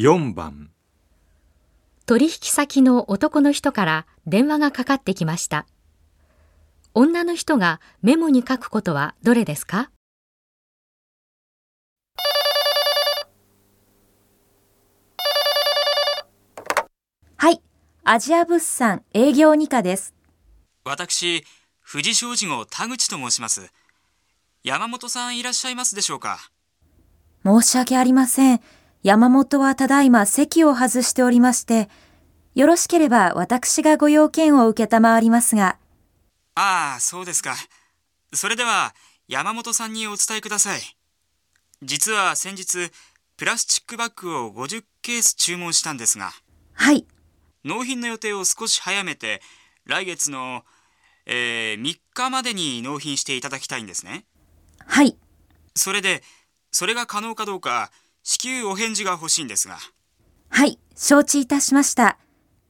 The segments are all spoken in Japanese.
4番取引先の男の人から電話がかかってきました。女の人がメモに書くことはどれですか？はい、アジア物産営業2課です。私、藤商事号田口と申します。山本さんいらっしゃいますでしょうか？申し訳ありません。山本はただいま席を外しておりまして、よろしければ私がご用件を受けたまわりますが、ああ、そうですか。それでは、山本さんにお伝えください。実は先日、プラスチックバッグを50ケース注文したんですが、はい、納品の予定を少し早めて、来月の、えー3日までに納品していただきたいんですね。はい、それで、それが可能かどうか、至急お返事が欲しいんですが。はい、承知いたしました。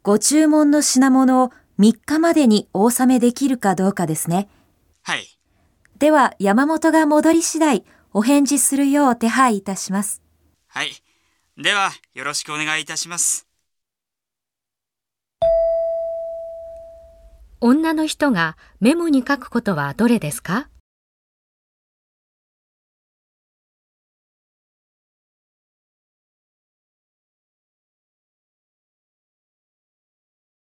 ご注文の品物を3日までにお納めできるかどうかですね。はい。では、山本が戻り次第、お返事するよう手配いたします。はい。では、よろしくお願いいたします。女の人がメモに書くことはどれですか？